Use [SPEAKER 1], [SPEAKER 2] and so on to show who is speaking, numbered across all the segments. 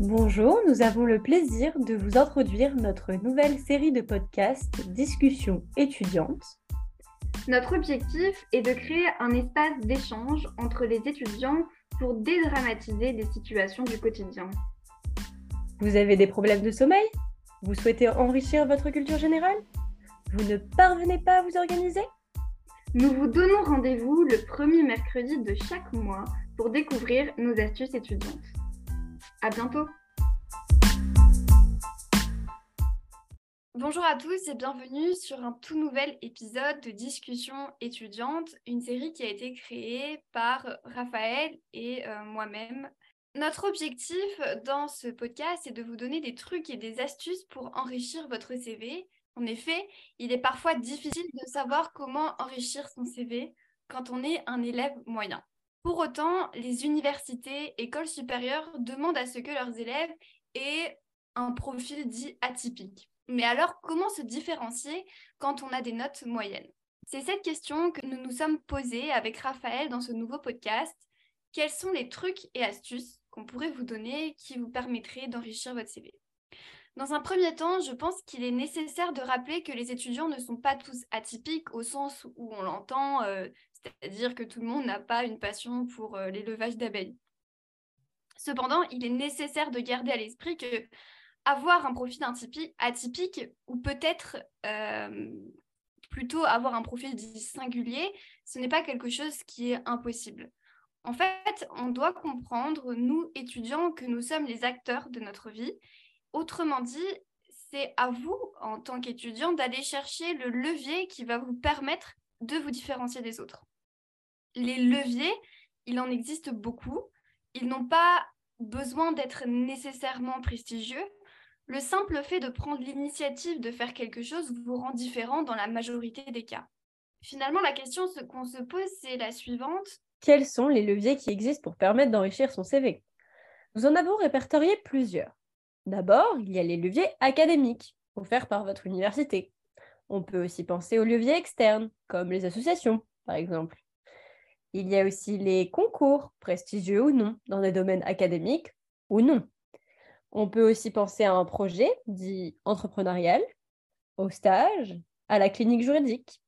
[SPEAKER 1] Bonjour, nous avons le plaisir de vous introduire notre nouvelle série de podcasts Discussions étudiantes.
[SPEAKER 2] Notre objectif est de créer un espace d'échange entre les étudiants pour dédramatiser des situations du quotidien.
[SPEAKER 1] Vous avez des problèmes de sommeil? Vous souhaitez enrichir votre culture générale? Vous ne parvenez pas à vous organiser?
[SPEAKER 2] Nous vous donnons rendez-vous le premier mercredi de chaque mois pour découvrir nos astuces étudiantes. À bientôt Bonjour à tous et bienvenue sur un tout nouvel épisode de Discussion étudiante, une série qui a été créée par Raphaël et euh, moi-même. Notre objectif dans ce podcast est de vous donner des trucs et des astuces pour enrichir votre CV. En effet, il est parfois difficile de savoir comment enrichir son CV quand on est un élève moyen. Pour autant, les universités, écoles supérieures demandent à ce que leurs élèves aient un profil dit atypique. Mais alors, comment se différencier quand on a des notes moyennes? C'est cette question que nous nous sommes posées avec Raphaël dans ce nouveau podcast. Quels sont les trucs et astuces qu'on pourrait vous donner qui vous permettraient d'enrichir votre CV dans un premier temps, je pense qu'il est nécessaire de rappeler que les étudiants ne sont pas tous atypiques au sens où on l'entend, euh, c'est-à-dire que tout le monde n'a pas une passion pour euh, l'élevage d'abeilles. Cependant, il est nécessaire de garder à l'esprit que avoir un profil atypique ou peut-être euh, plutôt avoir un profil dit singulier, ce n'est pas quelque chose qui est impossible. En fait, on doit comprendre, nous étudiants, que nous sommes les acteurs de notre vie. Autrement dit, c'est à vous, en tant qu'étudiant, d'aller chercher le levier qui va vous permettre de vous différencier des autres. Les leviers, il en existe beaucoup. Ils n'ont pas besoin d'être nécessairement prestigieux. Le simple fait de prendre l'initiative de faire quelque chose vous rend différent dans la majorité des cas. Finalement, la question qu'on se pose, c'est la suivante.
[SPEAKER 1] Quels sont les leviers qui existent pour permettre d'enrichir son CV Nous en avons répertorié plusieurs. D'abord, il y a les leviers académiques, offerts par votre université. On peut aussi penser aux leviers externes, comme les associations, par exemple. Il y a aussi les concours, prestigieux ou non, dans des domaines académiques ou non. On peut aussi penser à un projet dit entrepreneurial, au stage, à la clinique juridique.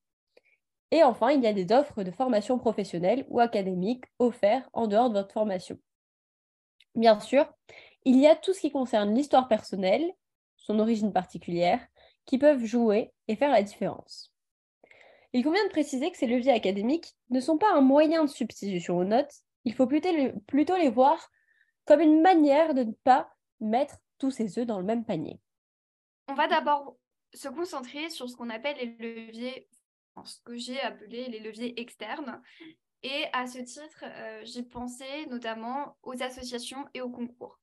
[SPEAKER 1] Et enfin, il y a des offres de formation professionnelle ou académique offertes en dehors de votre formation. Bien sûr, il y a tout ce qui concerne l'histoire personnelle, son origine particulière, qui peuvent jouer et faire la différence. Il convient de préciser que ces leviers académiques ne sont pas un moyen de substitution aux notes, il faut plutôt les voir comme une manière de ne pas mettre tous ses œufs dans le même panier
[SPEAKER 2] On va d'abord se concentrer sur ce qu'on appelle les leviers, ce que j'ai appelé les leviers externes. Et à ce titre, euh, j'ai pensé notamment aux associations et aux concours.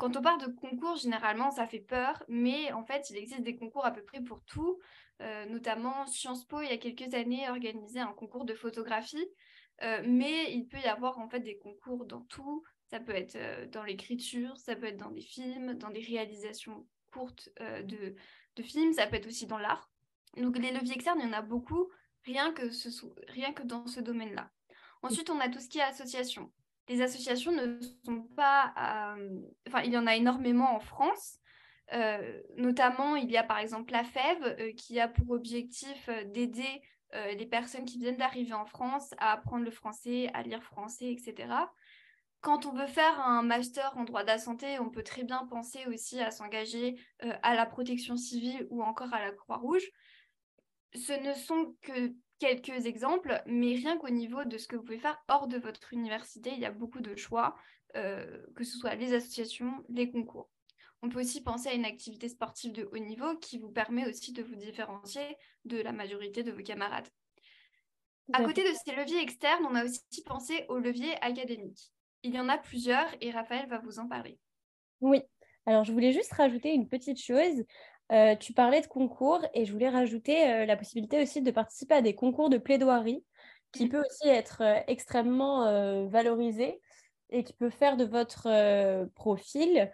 [SPEAKER 2] Quand on parle de concours, généralement, ça fait peur, mais en fait, il existe des concours à peu près pour tout. Euh, notamment, Sciences Po, il y a quelques années, organisé un concours de photographie. Euh, mais il peut y avoir en fait des concours dans tout, ça peut être euh, dans l'écriture, ça peut être dans des films, dans des réalisations courtes de, films, ça peut être aussi dans l'art. Donc les leviers externes, il y en a beaucoup, rien que, ce, rien que dans ce domaine-là. Ensuite, on a tout ce qui est association. Les associations ne sont pas... Euh, enfin, il y en a énormément en France. notamment, il y a par exemple la FEV qui a pour objectif d'aider les personnes qui viennent d'arriver en France à apprendre le français, à lire français, etc quand on veut faire un master en droit de la santé, on peut très bien penser aussi à s'engager euh, à la protection civile ou encore à la Croix-Rouge. Ce ne sont que quelques exemples, mais rien qu'au niveau de ce que vous pouvez faire hors de votre université, il y a beaucoup de choix, euh, que ce soit les associations, les concours. On peut aussi penser à une activité sportive de haut niveau qui vous permet aussi de vous différencier de la majorité de vos camarades. À côté de ces leviers externes, on a aussi pensé aux leviers académiques. Il y en a plusieurs et Raphaël va vous en parler.
[SPEAKER 1] Oui, alors je voulais juste rajouter une petite chose. Euh, tu parlais de concours et je voulais rajouter euh, la possibilité aussi de participer à des concours de plaidoirie qui mm. peut aussi être euh, extrêmement valorisé et qui peut faire de votre profil,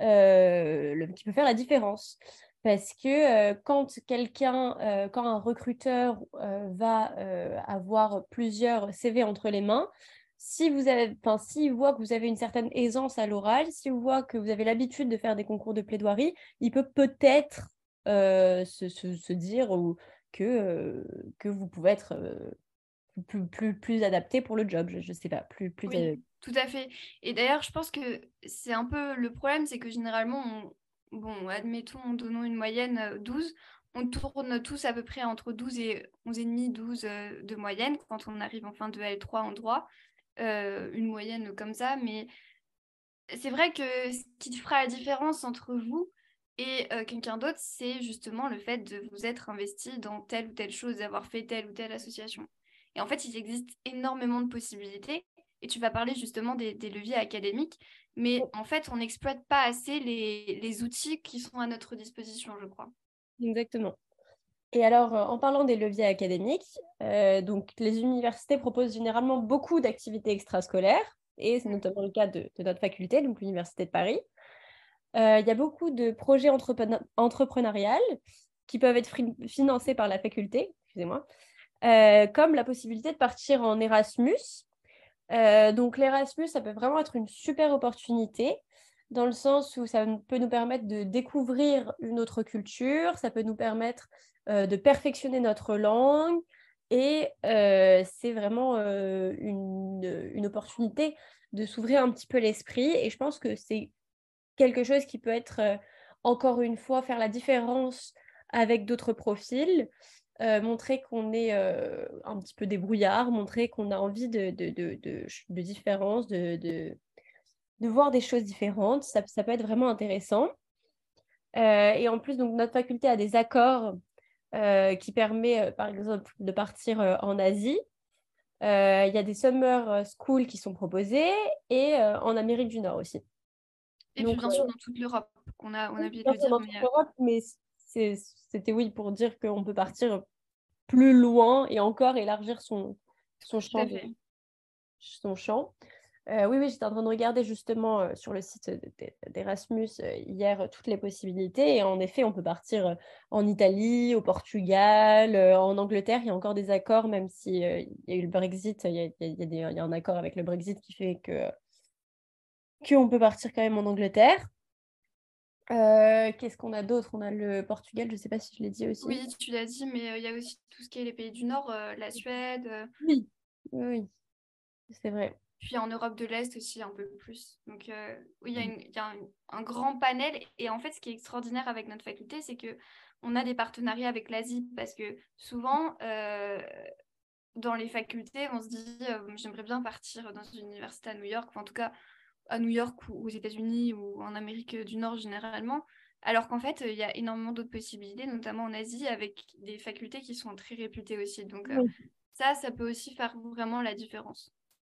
[SPEAKER 1] qui peut faire la différence. Parce que quand quelqu'un, quand un recruteur va avoir plusieurs CV entre les mains, si vous avez, enfin, s'il voit que vous avez une certaine aisance à l'oral, s'il voit que vous avez l'habitude de faire des concours de plaidoirie, il peut peut-être euh, se, se, dire ou, que, euh, que vous pouvez être euh, plus, plus, plus adapté pour le job. Je ne sais pas, plus, plus
[SPEAKER 2] oui, tout à fait. Et d'ailleurs, je pense que c'est un peu le problème, c'est que généralement, bon, admettons, donnons une moyenne 12, on tourne tous à peu près entre 12 et 11,5, 12 de moyenne quand on arrive en fin de L3 en droit. Euh, une moyenne comme ça, mais c'est vrai que ce qui fera la différence entre vous et euh, quelqu'un d'autre, c'est justement le fait de vous être investi dans telle ou telle chose, d'avoir fait telle ou telle association. Et en fait, il existe énormément de possibilités. Et tu vas parler justement des, leviers académiques, mais en fait, on n'exploite pas assez les, les outils qui sont à notre disposition, je crois.
[SPEAKER 1] Exactement. Et alors, euh, en parlant des leviers académiques, euh, donc les universités proposent généralement beaucoup d'activités extrascolaires, et c'est notamment le cas de, notre faculté, donc l'Université de Paris. Euh, il y a beaucoup de projets entrepreneuriales qui peuvent être financés par la faculté, excusez-moi, comme la possibilité de partir en Erasmus. donc l'Erasmus, ça peut vraiment être une super opportunité dans le sens où ça peut nous permettre de découvrir une autre culture, ça peut nous permettre euh, de perfectionner notre langue. Et euh, c'est vraiment euh, une, une, opportunité de s'ouvrir un petit peu l'esprit. Et je pense que c'est quelque chose qui peut être, encore une fois, faire la différence avec d'autres profils. montrer qu'on est un petit peu débrouillard, montrer qu'on a envie de, de, de, de, de différence, de, de, voir des choses différentes. Ça, ça peut être vraiment intéressant. et en plus, donc, notre faculté a des accords euh, qui permet, euh, par exemple, de partir euh, en Asie. Il y a des summer schools qui sont proposés et en Amérique du Nord aussi.
[SPEAKER 2] Et puis bien sûr dans toute l'Europe, qu'on a, on a bien le dire. Dans
[SPEAKER 1] toute l'Europe, mais c'était oui pour dire qu'on peut partir plus loin et encore élargir son, son champ. son champ. Euh, oui, oui, j'étais en train de regarder justement euh, sur le site d'Erasmus euh, hier toutes les possibilités. Et en effet, on peut partir en Italie, au Portugal, en Angleterre. Il y a encore des accords, même s'il y a eu le Brexit, il y a, un accord avec le Brexit qui fait que qu'on peut partir quand même en Angleterre. Qu'est-ce qu'on a d'autre? On a le Portugal, je ne sais pas si je l'ai dit aussi.
[SPEAKER 2] Oui, tu l'as dit, mais il y a aussi tout ce qui est les pays du Nord, la Suède.
[SPEAKER 1] Oui, oui, c'est vrai
[SPEAKER 2] puis en Europe de l'Est aussi un peu plus. Donc euh, oui, il y a, un, grand panel. Et en fait, ce qui est extraordinaire avec notre faculté, c'est que on a des partenariats avec l'Asie parce que souvent, euh, dans les facultés, on se dit euh, j'aimerais bien partir dans une université à New York, en tout cas à New York ou aux États-Unis ou en Amérique du Nord généralement. Alors qu'en fait, il y a énormément d'autres possibilités, notamment en Asie, avec des facultés qui sont très réputées aussi. Donc ça, ça peut aussi faire vraiment la différence.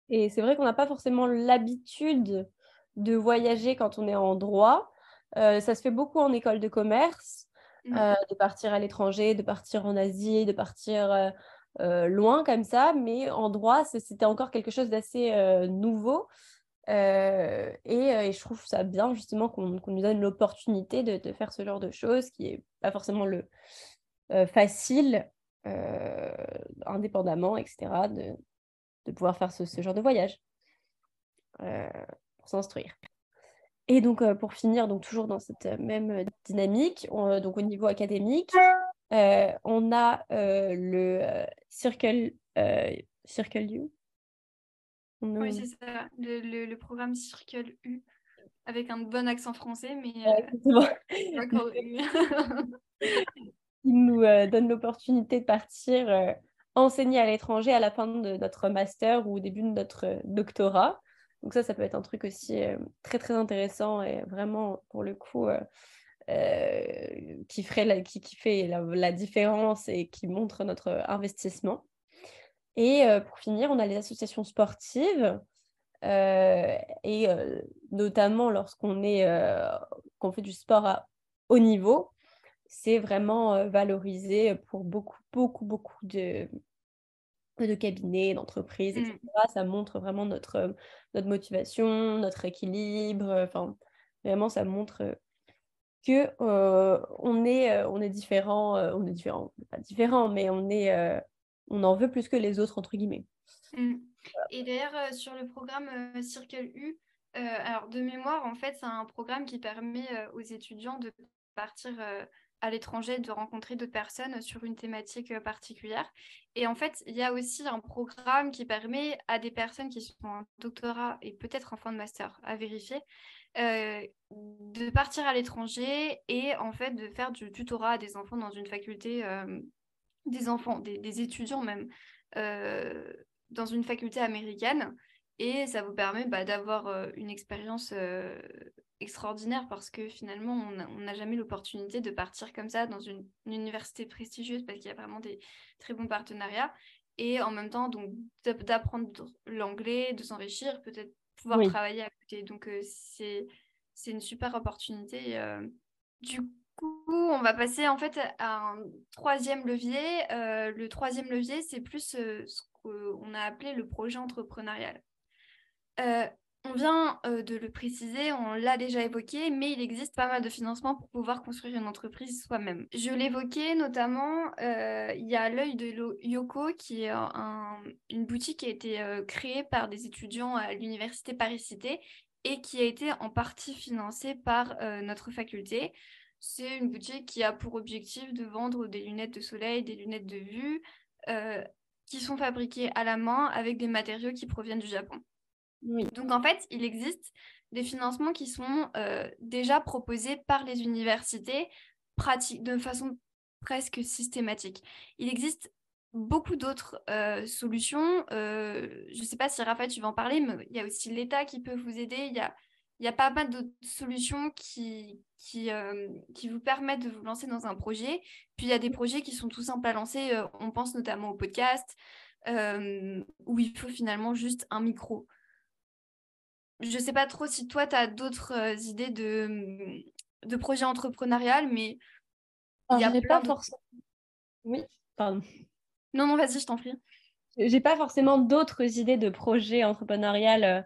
[SPEAKER 1] Et c'est vrai qu'on n'a pas forcément l'habitude de voyager quand on est en droit. Euh, ça se fait beaucoup en école de commerce, mmh. euh, de partir à l'étranger, de partir en Asie, de partir euh, loin comme ça. Mais en droit, c'était encore quelque chose d'assez nouveau. Et, et, je trouve ça bien justement qu'on nous donne l'opportunité de, de, faire ce genre de choses qui n'est pas forcément le facile, indépendamment, etc. De, de pouvoir faire ce, genre de voyage euh, pour s'instruire. Et donc, euh, pour finir, donc toujours dans cette même dynamique, donc au niveau académique, euh, on a le Circle, Circle U.
[SPEAKER 2] Oui, c'est ça, le, programme Circle U, avec un bon accent français, mais
[SPEAKER 1] Il nous donne l'opportunité de partir enseigner à l'étranger à la fin de notre master ou au début de notre euh, doctorat. Donc ça, ça peut être un truc aussi euh, très très intéressant et vraiment pour le coup euh, qui, ferait la, qui, fait la, différence et qui montre notre investissement. Et pour finir, on a les associations sportives et notamment lorsqu'on est qu'on fait du sport à haut niveau, c'est vraiment valorisé pour beaucoup, beaucoup, beaucoup de, de cabinets, d'entreprises, etc. Mmh. Ça montre vraiment notre, notre motivation, notre équilibre. Enfin, vraiment, ça montre que on, est, on est différent. on est différent, pas différent, mais on est on en veut plus que les autres, entre guillemets.
[SPEAKER 2] Mmh. Et d'ailleurs, sur le programme Circle U, alors de mémoire, en fait, c'est un programme qui permet aux étudiants de partir à l'étranger, de rencontrer d'autres personnes sur une thématique particulière. Et en fait, il y a aussi un programme qui permet à des personnes qui sont en doctorat et peut-être en fin de master, à vérifier, de partir à l'étranger et en fait de faire du tutorat à des enfants dans une faculté, des enfants, des, étudiants même, dans une faculté américaine. Et ça vous permet bah, d'avoir une expérience extraordinaire parce que finalement, on n'a jamais l'opportunité de partir comme ça dans une, université prestigieuse parce qu'il y a vraiment des très bons partenariats. Et en même temps, donc d'apprendre l'anglais, de s'enrichir, peut-être pouvoir travailler à côté. Donc, euh, c'est c'est une super opportunité. Euh. Du coup, on va passer en fait à un troisième levier. Euh, le troisième levier, c'est plus ce qu'on a appelé le projet entrepreneurial. On vient euh, de le préciser, on l'a déjà évoqué, mais il existe pas mal de financements pour pouvoir construire une entreprise soi-même. Je l'évoquais notamment, euh, il y a l'œil de Yoko, qui est une boutique qui a été euh, créée par des étudiants à l'université Paris-Cité et qui a été en partie financée par notre faculté. C'est une boutique qui a pour objectif de vendre des lunettes de soleil, des lunettes de vue, qui sont fabriquées à la main avec des matériaux qui proviennent du Japon. Donc en fait, il existe des financements qui sont euh, déjà proposés par les universités de façon presque systématique. Il existe beaucoup d'autres euh, solutions. Euh, je ne sais pas si Raphaël, tu vas en parler, mais il y a aussi l'État qui peut vous aider. Il y a, pas mal d'autres solutions qui, qui, qui vous permettent de vous lancer dans un projet. Puis il y a des projets qui sont tout simples à lancer. on pense notamment au podcast, où il faut finalement juste un micro je sais pas trop si toi, tu as d'autres euh, idées de, de projets entrepreneurial, mais
[SPEAKER 1] il y a pas forcément. Oui, pardon.
[SPEAKER 2] Non, non, vas-y, je t'en prie.
[SPEAKER 1] J'ai pas forcément d'autres idées de projets entrepreneurial euh,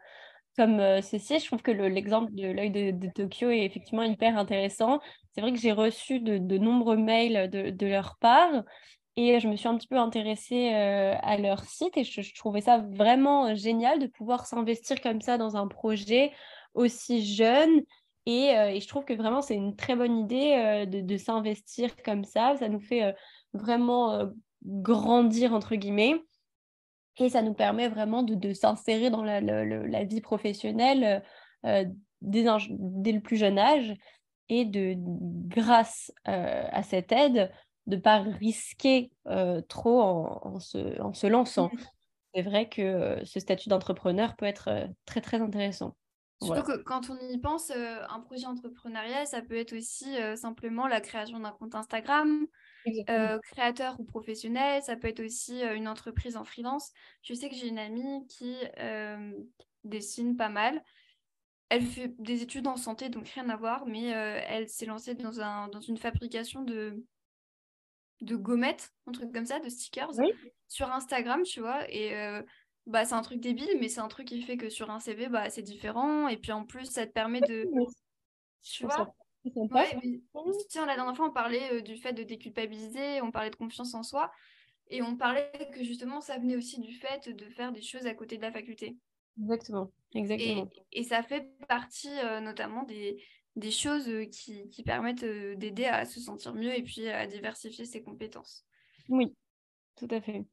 [SPEAKER 1] comme euh, ceci. Je trouve que l'exemple de l'œil de, Tokyo est effectivement hyper intéressant. C'est vrai que j'ai reçu de, nombreux mails de, de, leur part et je me suis un petit peu intéressée euh, à leur site et je, trouvais ça vraiment génial de pouvoir s'investir comme ça dans un projet aussi jeune. Et, euh, je trouve que vraiment, c'est une très bonne idée euh, de, s'investir comme ça. Ça nous fait vraiment grandir, entre guillemets. Et ça nous permet vraiment de, s'insérer dans la, la, vie professionnelle dès, dès, le plus jeune âge. Et de, grâce à cette aide, de ne pas risquer euh, trop en, se, en, se, lançant. Mmh. C'est vrai que euh, ce statut d'entrepreneur peut être euh, très très intéressant.
[SPEAKER 2] Surtout que quand on y pense, un projet entrepreneurial, ça peut être aussi simplement la création d'un compte Instagram, créateur ou professionnel, ça peut être aussi une entreprise en freelance. Je sais que j'ai une amie qui dessine pas mal. Elle fait des études en santé, donc rien à voir, mais elle s'est lancée dans, un, dans une fabrication de, de gommettes, un truc comme ça, de stickers, sur Instagram, tu vois. Et euh, bah, c'est un truc débile, mais c'est un truc qui fait que sur un CV, bah, c'est différent. Et puis en plus, ça te permet de. Tu vois ouais, Tiens, la dernière fois, on parlait euh, du fait de déculpabiliser, on parlait de confiance en soi. Et on parlait que justement, ça venait aussi du fait de faire des choses à côté de la faculté.
[SPEAKER 1] Exactement, exactement.
[SPEAKER 2] Et, ça fait partie euh, notamment des, des choses euh, qui, qui permettent euh, d'aider à se sentir mieux et puis à diversifier ses compétences.
[SPEAKER 1] Oui, tout à fait.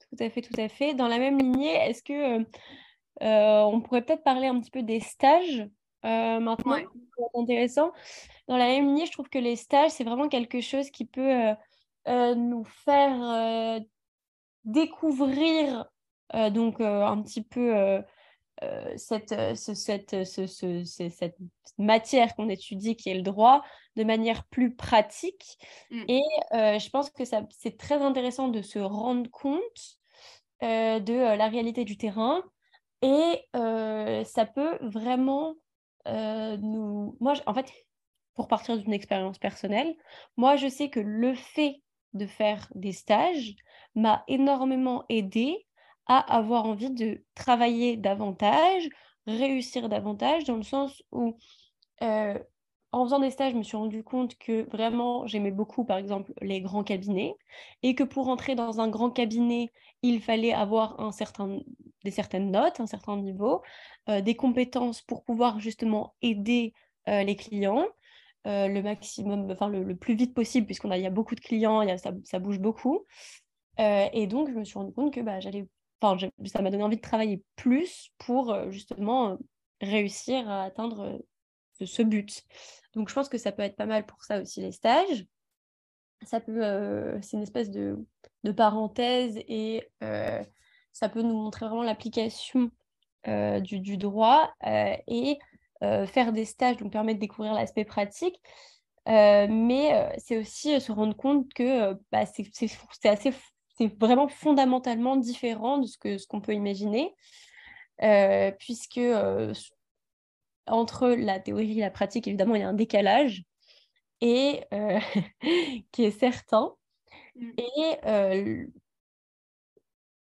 [SPEAKER 1] Tout à fait, tout à fait. Dans la même lignée, est-ce que euh, on pourrait peut-être parler un petit peu des stages maintenant ouais. intéressant. Dans la même lignée, je trouve que les stages, c'est vraiment quelque chose qui peut nous faire découvrir donc un petit peu euh, cette, euh, cette, euh, cette, matière qu'on étudie, qui est le droit, de manière plus pratique. Mm. Et je pense que c'est très intéressant de se rendre compte de la réalité du terrain. Et ça peut vraiment nous... Moi, en fait, pour partir d'une expérience personnelle, moi, je sais que le fait de faire des stages m'a énormément aidé à avoir envie de travailler davantage, réussir davantage, dans le sens où euh, en faisant des stages, je me suis rendu compte que vraiment, j'aimais beaucoup, par exemple, les grands cabinets, et que pour entrer dans un grand cabinet, il fallait avoir un certain, des certaines notes, un certain niveau, euh, des compétences pour pouvoir justement aider euh, les clients. Le maximum, enfin le, plus vite possible, puisqu'on a, il y a beaucoup de clients, y a, ça, ça, bouge beaucoup. et donc, je me suis rendu compte que bah, j'allais, enfin, ça m'a donné envie de travailler plus pour justement réussir à atteindre ce, ce but. Donc, je pense que ça peut être pas mal pour ça aussi, les stages. Ça peut, euh, c'est une espèce de, de parenthèse et euh, ça peut nous montrer vraiment l'application euh, du, du, droit et faire des stages, donc permet de découvrir l'aspect pratique. mais c'est aussi se rendre compte que bah, c'est assez c'est vraiment fondamentalement différent de ce que ce qu'on peut imaginer, puisque entre la théorie et la pratique, évidemment, il y a un décalage et euh, qui est certain. Mm. Et euh,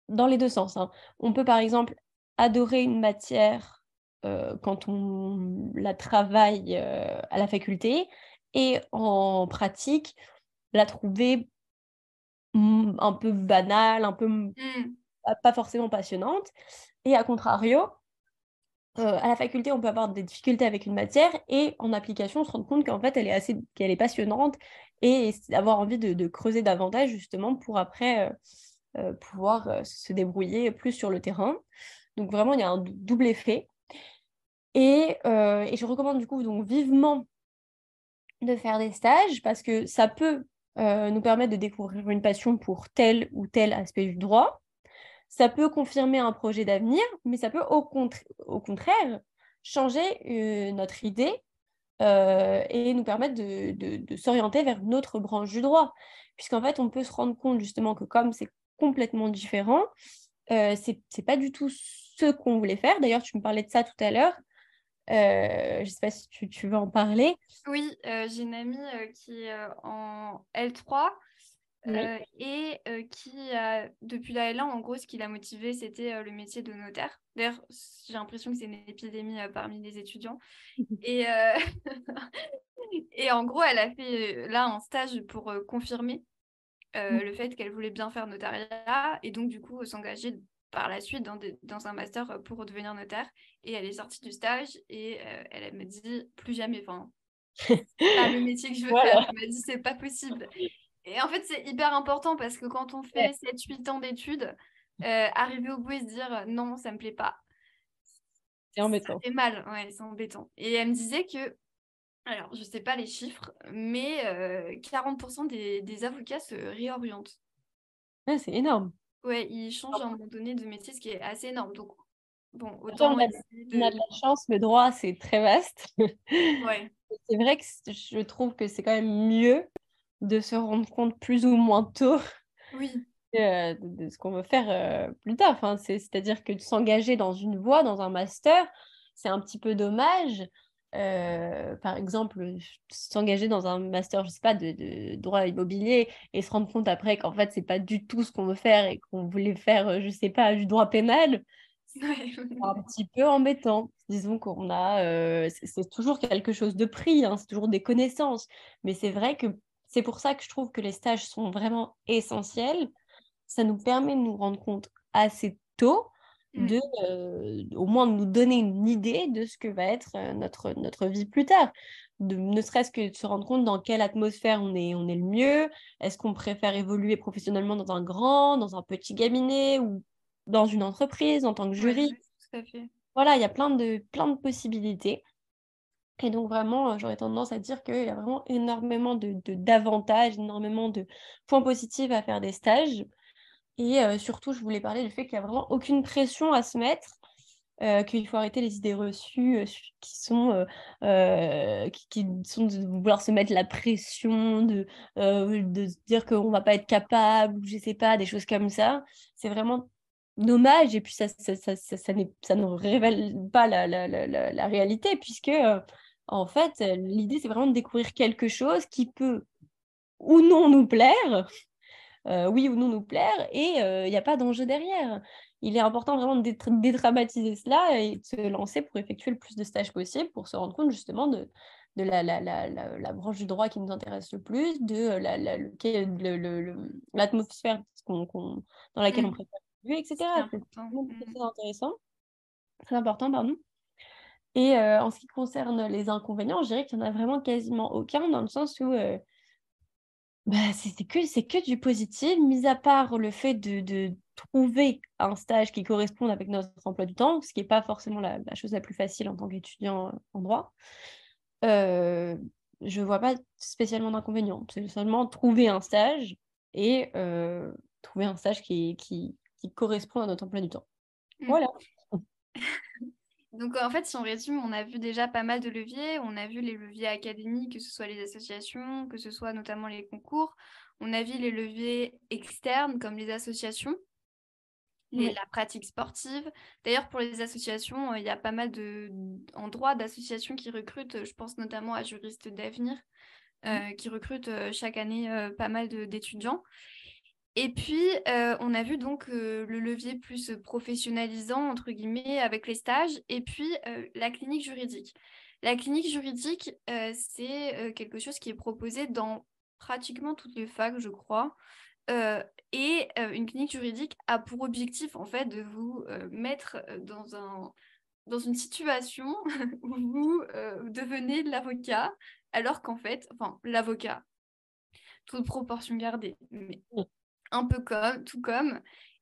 [SPEAKER 1] dans les deux sens. Hein. On peut par exemple adorer une matière euh, quand on la travaille à la faculté et en pratique la trouver un peu banale, un peu mm. pas forcément passionnante. Et à contrario, euh, à la faculté, on peut avoir des difficultés avec une matière et en application, on se rend compte qu'en fait, elle est assez, qu'elle est passionnante et avoir envie de, creuser davantage justement pour après euh, euh, pouvoir se débrouiller plus sur le terrain. Donc vraiment, il y a un double effet. Et, et, je recommande du coup donc vivement de faire des stages parce que ça peut nous permettre de découvrir une passion pour tel ou tel aspect du droit ça peut confirmer un projet d'avenir, mais ça peut au, au contraire changer euh, notre idée euh, et nous permettre de, s'orienter vers une autre branche du droit. Puisqu'en fait, on peut se rendre compte justement que comme c'est complètement différent, euh, c'est pas du tout ce qu'on voulait faire. D'ailleurs, tu me parlais de ça tout à l'heure. Euh, je ne sais pas si tu, tu, veux en parler.
[SPEAKER 2] Oui, j'ai une amie qui est en L3 euh, et euh, qui, a, depuis la L1, en gros, ce qui l'a motivé, c'était euh, le métier de notaire. D'ailleurs, j'ai l'impression que c'est une épidémie parmi les étudiants. et, et en gros, elle a fait là un stage pour confirmer mmh. le fait qu'elle voulait bien faire notariat et donc, du coup, s'engager par la suite dans, dans, un master pour devenir notaire. Et elle est sortie du stage et elle, elle me dit plus jamais, enfin, pas le métier que je veux faire. Elle m'a dit c'est pas possible. Et en fait, c'est hyper important parce que quand on fait 7-8 ans d'études, euh, arriver au bout et se dire euh, non, ça me plaît pas.
[SPEAKER 1] C'est embêtant.
[SPEAKER 2] C'est mal, ouais, c'est embêtant. Et elle me disait que, alors je sais pas les chiffres, mais 40% euh, des, avocats se réorientent.
[SPEAKER 1] Ouais, c'est énorme.
[SPEAKER 2] Ouais, ils changent à un moment donné de métier, ce qui est assez énorme. Donc, bon,
[SPEAKER 1] autant. On a, de... on a de la chance, le droit, c'est très vaste. ouais. C'est vrai que je trouve que c'est quand même mieux de se rendre compte plus ou moins tôt
[SPEAKER 2] oui.
[SPEAKER 1] De, ce qu'on veut faire euh, plus tard. Enfin, C'est-à-dire que de s'engager dans une voie, dans un master, c'est un petit peu dommage. Euh, par exemple, s'engager dans un master, je sais pas, de, droit immobilier et se rendre compte après qu'en fait, c'est pas du tout ce qu'on veut faire et qu'on voulait faire, je sais pas, du droit pénal. C'est un petit peu embêtant. Disons qu'on a, c'est toujours quelque chose de pris, hein, c'est toujours des connaissances. Mais c'est vrai que c'est pour ça que je trouve que les stages sont vraiment essentiels. Ça nous permet de nous rendre compte assez tôt. De, euh, au moins de nous donner une idée de ce que va être euh, notre, notre vie plus tard. De, ne serait-ce que de se rendre compte dans quelle atmosphère on est, on est le mieux. Est-ce qu'on préfère évoluer professionnellement dans un grand, dans un petit cabinet ou dans une entreprise en tant que jury? Voilà, il y a plein de, plein de possibilités. Et donc vraiment, j'aurais tendance à dire qu'il y a vraiment énormément de, d'avantages, énormément de points positifs à faire des stages. Et surtout, je voulais parler du fait qu'il n'y a vraiment aucune pression à se mettre, qu'il faut arrêter les idées reçues qui sont, qui, sont de vouloir se mettre la pression, de, de dire qu'on ne va pas être capable, je ne sais pas, des choses comme ça. C'est vraiment dommage et puis ça, ça, ça, ça, ne révèle pas la, la, la, la réalité puisque en fait, euh, l'idée, c'est vraiment de découvrir quelque chose qui peut ou non nous plaire, euh, oui ou non nous plaire, et il euh, n'y a pas d'enjeu derrière. Il est important vraiment de dédramatiser cela et de se lancer pour effectuer le plus de stages possible pour se rendre compte justement de, de la, la, la, la, branche du droit qui nous intéresse le plus, de l'atmosphère le, dans laquelle on mmh. préfère vivre, etc. C'est très intéressant. Très important, pardon. Et en ce qui concerne les inconvénients, je dirais qu'il n'y en a vraiment quasiment aucun, dans le sens où bah, c'est que, que du positif, mis à part le fait de, de, trouver un stage qui corresponde avec notre emploi du temps, ce qui n'est pas forcément la, chose la plus facile en tant qu'étudiant en droit. je ne vois pas spécialement d'inconvénients. C'est seulement trouver un stage et trouver un stage qui, qui, qui correspond à notre emploi du temps. Mmh. Voilà.
[SPEAKER 2] Donc en fait, si on résume, on a vu déjà pas mal de leviers. On a vu les leviers académiques, que ce soit les associations, que ce soit notamment les concours. On a vu les leviers externes comme les associations, la pratique sportive. D'ailleurs, pour les associations, euh, il y a pas mal de en droit d'associations qui recrutent. Je pense notamment à Juristes d'avenir, euh, qui recrutent euh, chaque année pas mal d'étudiants. Et puis, euh, on a vu donc euh, le levier plus professionnalisant, entre guillemets, avec les stages, et puis euh, la clinique juridique. La clinique juridique, c'est quelque chose qui est proposé dans pratiquement toutes les facs, je crois. et une clinique juridique a pour objectif, en fait, de vous mettre dans, un, dans une situation où vous devenez l'avocat, alors qu'en fait, enfin, l'avocat, toute proportion gardée, un peu comme, tout comme.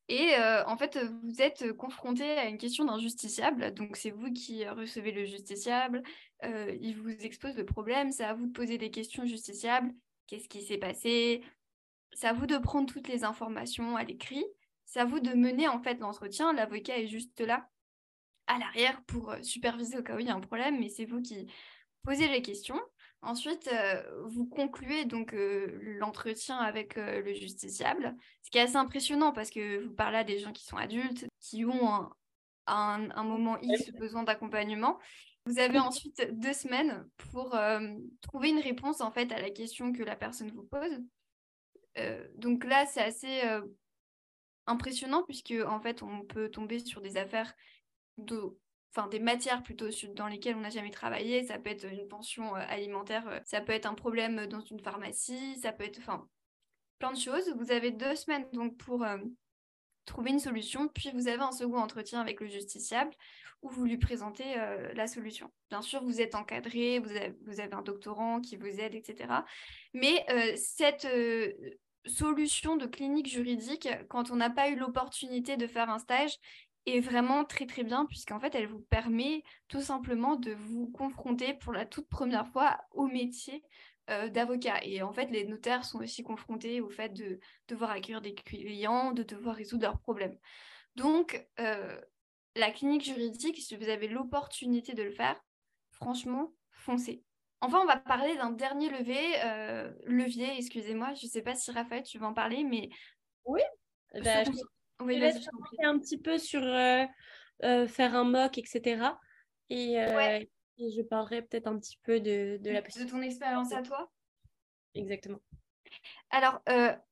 [SPEAKER 2] Et euh, en fait, vous êtes confronté à une question d'un justiciable. Donc, c'est vous qui recevez le justiciable. Euh, il vous expose le problème. C'est à vous de poser des questions justiciables. Qu'est-ce qui s'est passé? C'est à vous de prendre toutes les informations à l'écrit. C'est à vous de mener en fait l'entretien. L'avocat est juste là à l'arrière pour euh, superviser au cas où il y a un problème, mais c'est vous qui posez les questions. Ensuite, euh, vous concluez donc euh, l'entretien avec euh, le justiciable, ce qui est assez impressionnant parce que vous parlez à des gens qui sont adultes, qui ont un, un, moment X besoin d'accompagnement. Vous avez ensuite deux semaines pour trouver une réponse en fait à la question que la personne vous pose. donc là, c'est assez impressionnant puisque en fait, on peut tomber sur des affaires de enfin des matières plutôt dans lesquelles on n'a jamais travaillé. Ça peut être une pension euh, alimentaire, euh, ça peut être un problème dans une pharmacie, ça peut être enfin plein de choses. Vous avez deux semaines donc pour euh, trouver une solution, puis vous avez un second entretien avec le justiciable où vous lui présentez la solution. Bien sûr, vous êtes encadré, vous avez, un doctorant qui vous aide, etc. Mais cette solution de clinique juridique, quand on n'a pas eu l'opportunité de faire un stage, est vraiment très très bien puisqu'en fait elle vous permet tout simplement de vous confronter pour la toute première fois au métier euh, d'avocat. Et en fait les notaires sont aussi confrontés au fait de devoir accueillir des clients, de devoir résoudre leurs problèmes. Donc euh, la clinique juridique, si vous avez l'opportunité de le faire, franchement, foncez. Enfin, on va parler d'un dernier levier, euh, levier, excusez-moi, je ne sais pas si Raphaël, tu veux en parler, mais...
[SPEAKER 1] Oui, bah, oui, je vais un petit peu sur euh, euh, faire un mock, etc. Et, euh, et je parlerai peut-être un petit peu de, de la
[SPEAKER 2] De ton expérience à toi
[SPEAKER 1] Exactement.
[SPEAKER 2] Alors,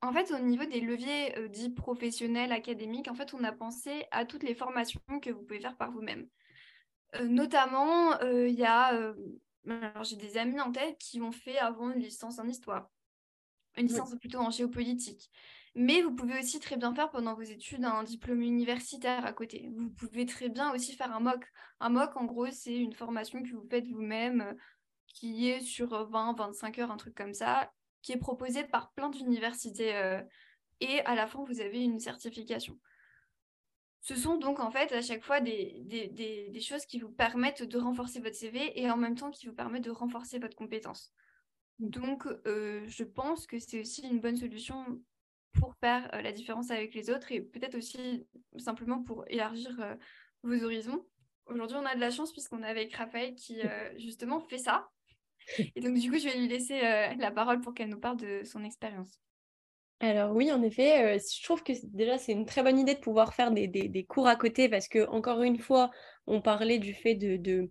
[SPEAKER 2] en fait, au niveau des leviers dits professionnels, académiques, en fait, on a pensé à toutes les formations que vous pouvez faire par vous-même. notamment, il y a... alors, j'ai des amis en tête qui ont fait avant une licence en histoire, une licence plutôt en géopolitique. Mais vous pouvez aussi très bien faire pendant vos études un diplôme universitaire à côté. Vous pouvez très bien aussi faire un MOOC. Un MOOC, en gros, c'est une formation que vous faites vous-même, euh, qui est sur 20-25 heures, un truc comme ça, qui est proposée par plein d'universités. Euh, et à la fin, vous avez une certification. Ce sont donc en fait à chaque fois des, des, choses qui vous permettent de renforcer votre CV et en même temps qui vous permettent de renforcer votre compétence. Donc, euh, je pense que c'est aussi une bonne solution pour faire euh, la différence avec les autres et peut-être aussi simplement pour élargir euh, vos horizons. Aujourd'hui, on a de la chance puisqu'on est avec Raphaël qui justement fait ça. Et donc, du coup, je vais lui laisser la parole pour qu'elle nous parle de son expérience.
[SPEAKER 1] Alors oui, en effet, je trouve que déjà c'est une très bonne idée de pouvoir faire des, des, cours à côté parce que encore une fois, on parlait du fait de, de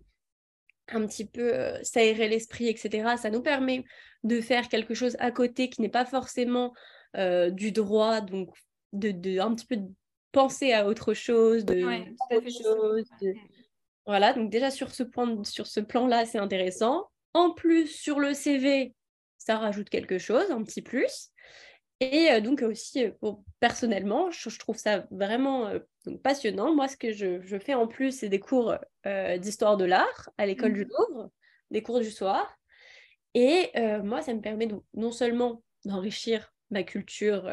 [SPEAKER 1] un petit peu s'aérer l'esprit, etc. Ça nous permet de faire quelque chose à côté qui n'est pas forcément euh, du droit, donc de, de, un petit peu penser à autre chose, de Voilà, donc déjà sur ce, point, sur ce plan-là, c'est intéressant. En plus, sur le CV, ça rajoute quelque chose, un petit plus. Et euh, donc aussi, personnellement, je, trouve ça vraiment passionnant. Moi, ce que je, fais en plus, c'est des cours d'histoire de l'art à l'école du mmh. Louvre, des cours du soir. Et moi, ça me permet non seulement d'enrichir ma culture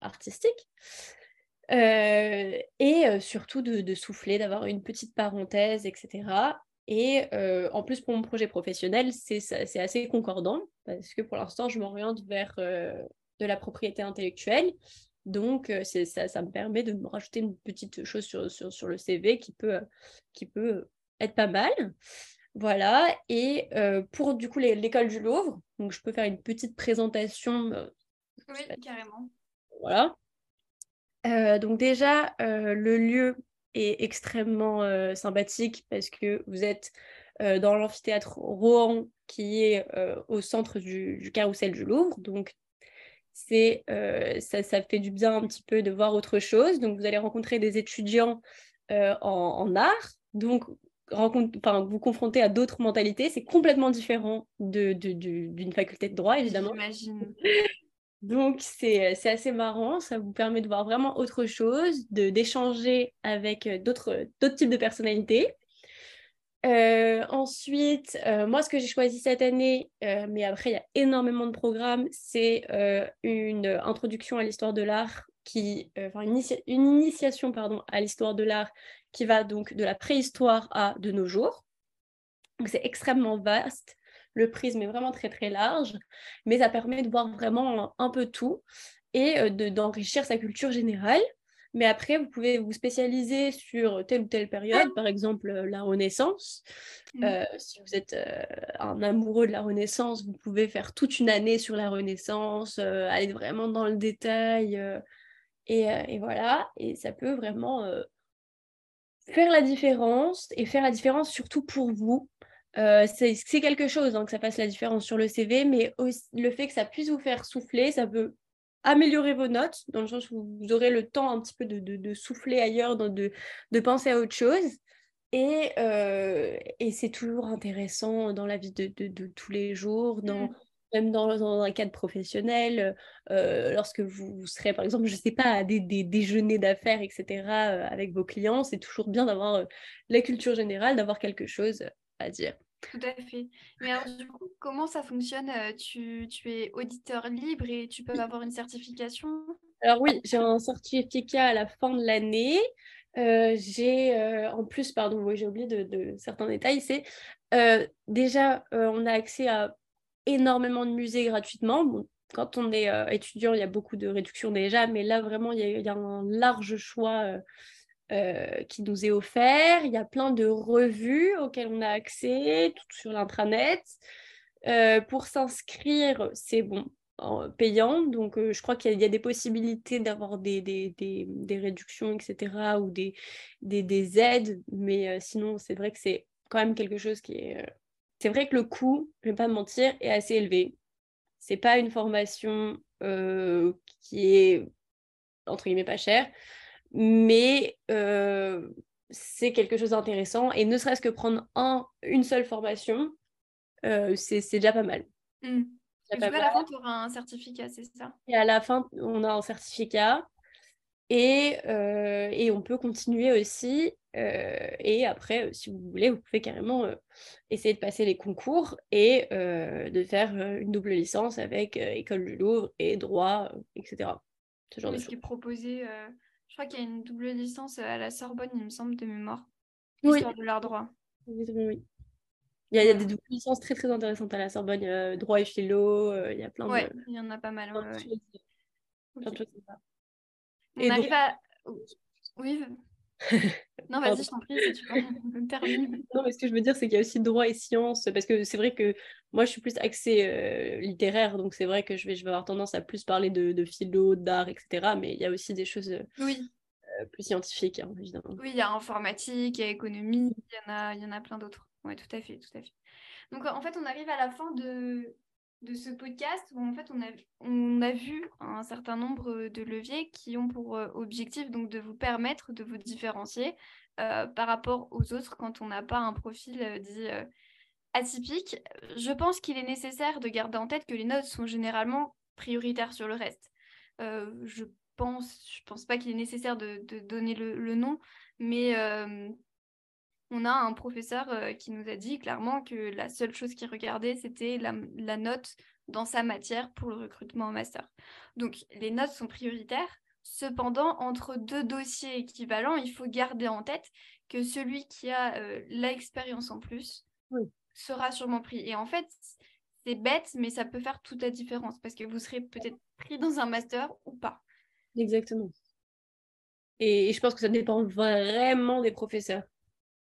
[SPEAKER 1] artistique, et surtout de, souffler, d'avoir une petite parenthèse, etc. Et en plus, pour mon projet professionnel, c'est assez concordant, parce que pour l'instant, je m'oriente vers de la propriété intellectuelle. Donc, ça, ça me permet de me rajouter une petite chose sur, sur, le CV qui peut, qui peut être pas mal. Voilà, et pour du coup l'école du Louvre, donc je peux faire une petite présentation.
[SPEAKER 2] oui, carrément.
[SPEAKER 1] Voilà. donc déjà, le lieu est extrêmement sympathique parce que vous êtes dans l'amphithéâtre Rohan qui est au centre du, du, carrousel du Louvre. Donc c'est ça, ça, fait du bien un petit peu de voir autre chose. Donc vous allez rencontrer des étudiants en, en, art. Donc rencontre, enfin, vous confrontez à d'autres mentalités, c'est complètement différent d'une de, d'une faculté de droit, évidemment.
[SPEAKER 2] J'imagine.
[SPEAKER 1] Donc, c'est assez marrant, ça vous permet de voir vraiment autre chose, d'échanger avec d'autres types de personnalités. Euh, ensuite, euh, moi, ce que j'ai choisi cette année, euh, mais après, il y a énormément de programmes, c'est une introduction à l'histoire de l'art, qui, une, initiation pardon, à l'histoire de l'art qui va donc de la préhistoire à de nos jours. Donc c'est extrêmement vaste. Le prisme est vraiment très très large, mais ça permet de voir vraiment un peu tout et d'enrichir sa culture générale. Mais après, vous pouvez vous spécialiser sur telle ou telle période, par exemple euh, la Renaissance. Mmh. Euh, si vous êtes un amoureux de la Renaissance, vous pouvez faire toute une année sur la Renaissance, aller vraiment dans le détail. Et, et, voilà, et ça peut vraiment faire la différence et faire la différence surtout pour vous. Euh, c'est quelque chose hein, que ça fasse la différence sur le CV, mais aussi, le fait que ça puisse vous faire souffler, ça peut améliorer vos notes, dans le sens où vous aurez le temps un petit peu de, de, souffler ailleurs, de, de, penser à autre chose. Et, euh, et c'est toujours intéressant dans la vie de, tous les jours, dans, mmh même dans, un cadre professionnel, euh, lorsque vous, serez, par exemple, je ne sais pas, à des, déjeuners d'affaires, etc., euh, avec vos clients, c'est toujours bien d'avoir la culture générale, d'avoir quelque chose à dire.
[SPEAKER 2] Tout à fait. Mais alors, du coup, comment ça fonctionne tu, tu, es auditeur libre et tu peux avoir une certification?
[SPEAKER 1] Alors oui, j'ai un certificat à la fin de l'année. j'ai en plus, pardon, oui, j'ai oublié de, certains détails, c'est déjà, on a accès à énormément de musées gratuitement. quand on est euh, étudiant, il y a beaucoup de réductions déjà, mais là, vraiment, il y a, un large choix euh, euh, qui nous est offert. Il y a plein de revues auxquelles on a accès, tout sur l'intranet. pour s'inscrire, c'est bon, payant. Donc, je crois qu'il y, a des possibilités d'avoir des, réductions, etc., ou des, des, aides. Mais sinon, c'est vrai que c'est quand même quelque chose qui est c'est vrai que le coût, je ne vais pas mentir, est assez élevé. C'est pas une formation euh, qui est entre guillemets pas chère, mais euh, c'est quelque chose d'intéressant. Et ne serait-ce que prendre un, une seule formation, euh, c'est déjà pas mal.
[SPEAKER 2] Mmh. à la fin, tu auras un certificat, c'est ça?
[SPEAKER 1] Et à la fin, on a un certificat. Et, et on peut continuer aussi euh, et après, euh, si vous voulez, vous pouvez carrément euh, essayer de passer les concours et de faire une double licence avec École du Louvre et droit, etc.
[SPEAKER 2] Ce genre de ce qui est proposé, je crois qu'il y a une double licence à la Sorbonne, il me semble, de mémoire. Histoire de l'art droit.
[SPEAKER 1] Oui, oui. Il y, a, des doubles licences très très intéressantes à la Sorbonne, droit et philo, il y a plein
[SPEAKER 2] ouais, il y en a pas mal.
[SPEAKER 1] Plein, de choses,
[SPEAKER 2] On arrive à... Oui, non, vas-y, je t'en prie, si tu peux terminer.
[SPEAKER 1] Non, mais ce que je veux dire, c'est qu'il y a aussi droit et sciences, parce que c'est vrai que moi, je suis plus axée euh, littéraire, donc c'est vrai que je vais, je vais avoir tendance à plus parler de, de philo, d'art, etc. Mais il y a aussi des choses euh,
[SPEAKER 2] oui.
[SPEAKER 1] Euh, plus scientifiques, hein, évidemment.
[SPEAKER 2] Oui, il y a informatique, il y a économie, il y en a, il y en a plein d'autres. Oui, tout à fait, tout à fait. Donc, en fait, on arrive à la fin de, de ce podcast où en fait on a, on a vu un certain nombre de leviers qui ont pour euh, objectif donc de vous permettre de vous différencier euh, par rapport aux autres quand on n'a pas un profil euh, dit atypique, je pense qu'il est nécessaire de garder en tête que les notes sont généralement prioritaires sur le reste. Je pense, je pense pas qu'il est nécessaire de, donner le, nom, mais on a un professeur euh, qui nous a dit clairement que la seule chose qu'il regardait, c'était la, la, note dans sa matière pour le recrutement en master. Donc les notes sont prioritaires. Cependant, entre deux dossiers équivalents, il faut garder en tête que celui qui a l'expérience en plus sera sûrement pris. Et en fait, c'est bête, mais ça peut faire toute la différence parce que vous serez peut-être pris dans un master ou pas.
[SPEAKER 1] Exactement. Et, je pense que ça dépend vraiment des professeurs.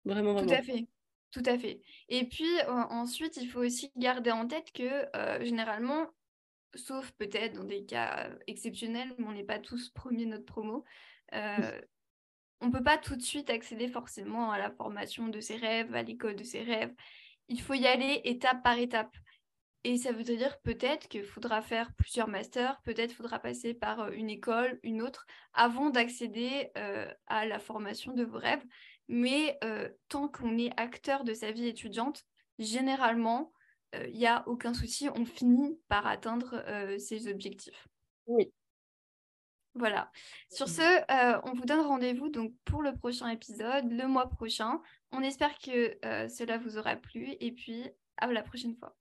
[SPEAKER 1] Vraiment, vraiment.
[SPEAKER 2] Tout à fait. Tout à fait. Et puis ensuite, il faut aussi garder en tête que euh, généralement, sauf peut-être dans des cas exceptionnels, mais on n'est pas tous premiers notre promo, euh, on ne peut pas tout de suite accéder forcément à la formation de ses rêves, à l'école de ses rêves. Il faut y aller étape par étape. Et ça veut dire peut-être qu'il faudra faire plusieurs masters, peut-être faudra passer par euh, une école, une autre, avant d'accéder euh, à la formation de vos rêves. Mais euh, tant qu'on est acteur de sa vie étudiante, généralement, euh, il n'y a aucun souci, on finit par atteindre euh, ses objectifs.
[SPEAKER 1] Oui.
[SPEAKER 2] Voilà. Sur ce, on vous donne rendez-vous donc pour le prochain épisode, le mois prochain. On espère que cela vous aura plu et puis à la prochaine fois.